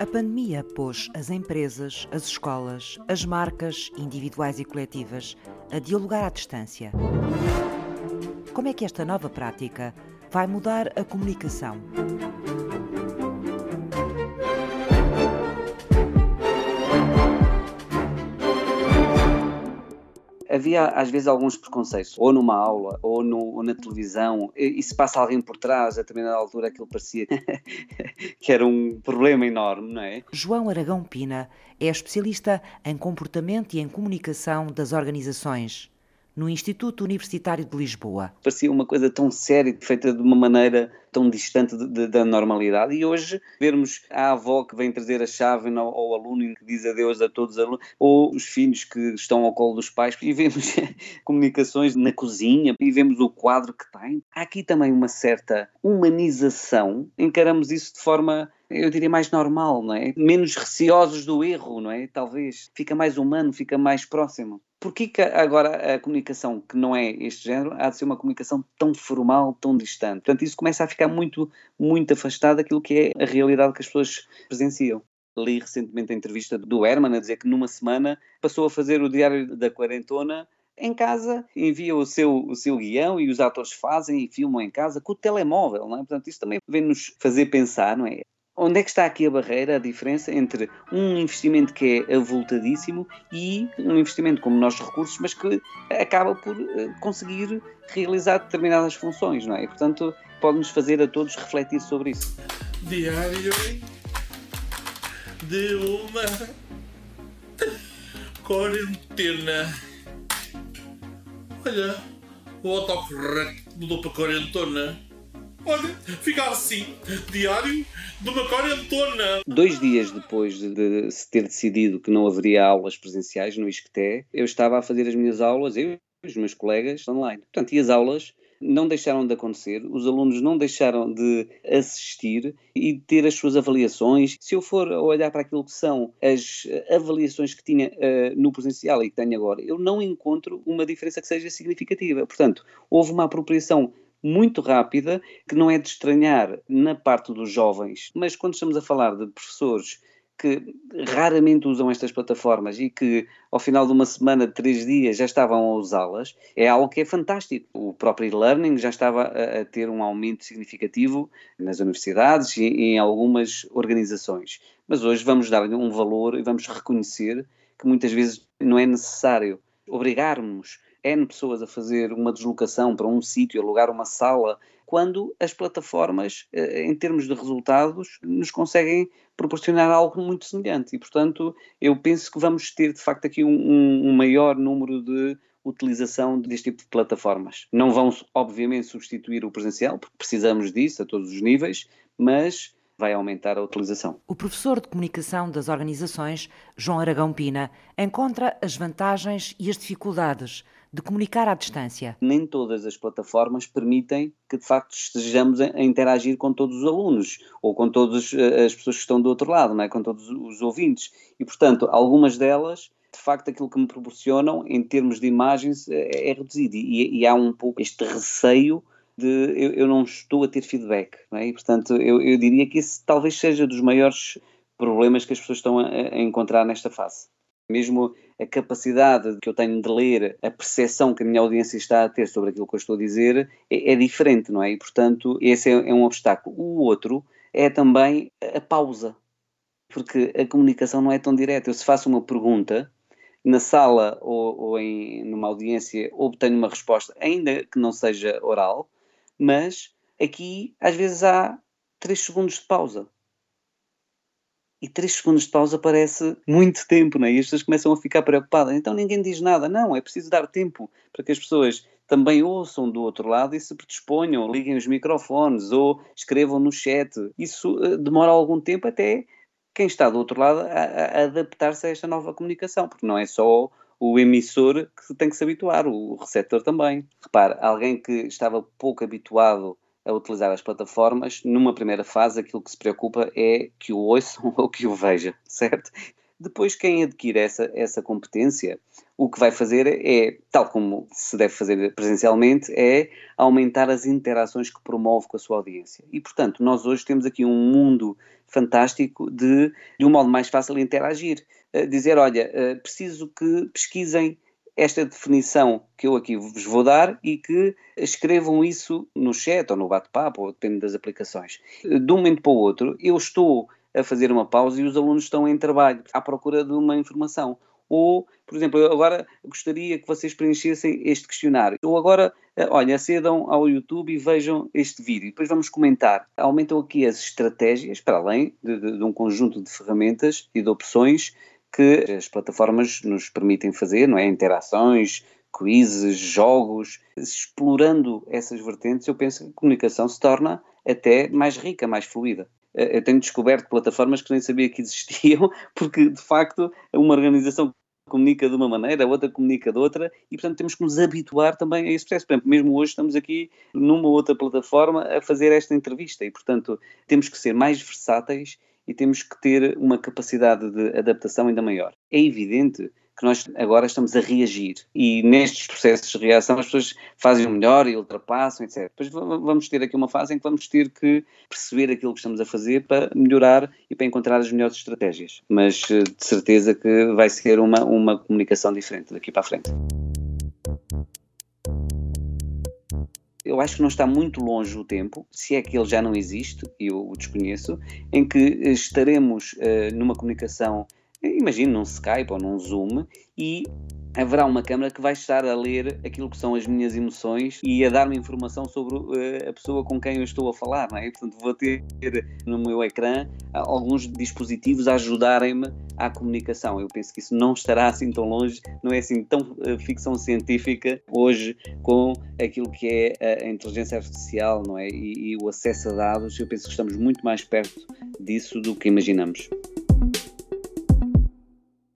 A pandemia pôs as empresas, as escolas, as marcas, individuais e coletivas, a dialogar à distância. Como é que esta nova prática vai mudar a comunicação? Havia às vezes alguns preconceitos, ou numa aula, ou, no, ou na televisão, e, e, se passa alguém por trás, a determinada altura aquilo parecia que era um problema enorme, não é? João Aragão Pina é especialista em comportamento e em comunicação das organizações no Instituto Universitário de Lisboa. Parecia uma coisa tão séria, feita de uma maneira tão distante de, de, da normalidade. E hoje, vermos a avó que vem trazer a chave ao, ao aluno e que diz adeus a todos os alunos, ou os filhos que estão ao colo dos pais, e vemos comunicações na cozinha, e vemos o quadro que tem. Há aqui também uma certa humanização, encaramos isso de forma eu diria mais normal, não é? Menos receosos do erro, não é? Talvez. Fica mais humano, fica mais próximo. Porquê que agora a comunicação que não é este género há de ser uma comunicação tão formal, tão distante? Portanto, isso começa a ficar muito, muito afastado daquilo que é a realidade que as pessoas presenciam. Li recentemente a entrevista do Herman a dizer que numa semana passou a fazer o Diário da Quarentona em casa, envia o seu, o seu guião e os atores fazem e filmam em casa com o telemóvel, não é? Portanto, isso também vem-nos fazer pensar, não é? Onde é que está aqui a barreira, a diferença entre um investimento que é avultadíssimo e um investimento com menores recursos, mas que acaba por eh, conseguir realizar determinadas funções, não é? E, portanto, pode-nos fazer a todos refletir sobre isso. Diário de uma quarentena. Olha, o autocorrect mudou para quarentona. Olha, fica assim, diário de uma quarentona. Dois dias depois de, de, se ter decidido que não haveria aulas presenciais no ISCTE, eu estava a fazer as minhas aulas, eu e os meus colegas, online. Portanto, e as aulas não deixaram de acontecer, os alunos não deixaram de assistir e de ter as suas avaliações. Se eu for olhar para aquilo que são as avaliações que tinha uh, no presencial e que tenho agora, eu não encontro uma diferença que seja significativa. Portanto, houve uma apropriação muito rápida, que não é de estranhar na parte dos jovens, mas quando estamos a falar de professores que raramente usam estas plataformas e que ao final de uma semana, de três dias, já estavam a usá-las, é algo que é fantástico. O próprio e-learning já estava a, a, ter um aumento significativo nas universidades e em algumas organizações. Mas hoje vamos dar-lhe um valor e vamos reconhecer que muitas vezes não é necessário obrigarmos N pessoas a fazer uma deslocação para um sítio, alugar uma sala, quando as plataformas, eh, em termos de resultados, nos conseguem proporcionar algo muito semelhante. E, portanto, eu penso que vamos ter, de facto, aqui um, um maior número de utilização deste tipo de plataformas. Não vão, obviamente, substituir o presencial, porque precisamos disso a todos os níveis, mas vai aumentar a utilização. O professor de comunicação das organizações, João Aragão Pina, encontra as vantagens e as dificuldades de comunicar à distância. Nem todas as plataformas permitem que de facto estejamos a interagir com todos os alunos ou com todas eh, as pessoas que estão do outro lado, não é? com todos os ouvintes. E portanto, algumas delas de facto aquilo que me proporcionam em termos de imagens é, é reduzido e, e, há um pouco este receio de eu, eu não estou a ter feedback é? e portanto eu, eu, diria que esse talvez seja dos maiores problemas que as pessoas estão a, a encontrar nesta fase mesmo a capacidade que eu tenho de ler, a percepção que a minha audiência está a ter sobre aquilo que eu estou a dizer é, é diferente, não é? E, portanto, esse é, é um obstáculo. O outro é também a pausa, porque a comunicação não é tão direta. Eu, se faço uma pergunta, na sala ou, ou em, numa audiência, obtenho uma resposta, ainda que não seja oral, mas aqui, às vezes, há três segundos de pausa e 3 segundos de pausa parece muito tempo, não é? E as pessoas começam a ficar preocupadas. Então ninguém diz nada. Não, é preciso dar tempo para que as pessoas também ouçam do outro lado e se predisponham, liguem os microfones ou escrevam no chat. Isso uh, demora algum tempo até quem está do outro lado a, a adaptar-se a esta nova comunicação, porque não é só o emissor que tem que se habituar, o receptor também. Repare, alguém que estava pouco habituado a utilizar as plataformas, numa primeira fase aquilo que se preocupa é que o ouçam ou que o vejam, certo? Depois, quem adquire essa, essa competência, o que vai fazer é, tal como se deve fazer presencialmente, é aumentar as interações que promove com a sua audiência. E, portanto, nós hoje temos aqui um mundo fantástico de, de um modo mais fácil interagir. Uh, dizer, olha, uh, preciso que pesquisem esta definição que eu aqui vos vou dar e que escrevam isso no chat ou no bate-papo, ou depende das aplicações. De um momento para o outro, eu estou a fazer uma pausa e os alunos estão em trabalho, à procura de uma informação. Ou, por exemplo, agora gostaria que vocês preenchessem este questionário. Ou agora, eh, olha, acedam ao YouTube e vejam este vídeo. Depois vamos comentar. Aumentam aqui as estratégias, para além de, de, de um conjunto de ferramentas e de opções que as plataformas nos permitem fazer, não é? Interações, quizzes, jogos. Explorando essas vertentes, eu penso que a comunicação se torna até mais rica, mais fluida. Eh, eu tenho descoberto plataformas que nem sabia que existiam, porque de facto uma organização comunica de uma maneira, a outra comunica de outra, e portanto temos que nos habituar também a esse processo. Por exemplo, mesmo hoje estamos aqui numa outra plataforma a fazer esta entrevista, e portanto temos que ser mais versáteis e temos que ter uma capacidade de adaptação ainda maior. É evidente que nós agora estamos a reagir. E nestes processos de reação as pessoas fazem o melhor e ultrapassam, etc. Depois vamos ter aqui uma fase em que vamos ter que perceber aquilo que estamos a fazer para melhorar e para encontrar as melhores estratégias. Mas eh, de certeza que vai ser uma, uma comunicação diferente daqui para a frente. Eu acho que não está muito longe o tempo, se é que ele já não existe, e eu o desconheço, em que estaremos uh, numa comunicação imagino num Skype ou num Zoom e haverá uma câmara que vai estar a ler aquilo que são as minhas emoções e a dar-me informação sobre uh, a pessoa com quem eu estou a falar, não é? E, portanto, vou ter no meu ecrã alguns dispositivos a ajudarem-me à comunicação. Eu penso que isso não estará assim tão longe, não é assim tão uh, ficção científica hoje com aquilo que é a, inteligência artificial, não é? E, e o acesso a dados, eu penso que estamos muito mais perto disso do que imaginamos.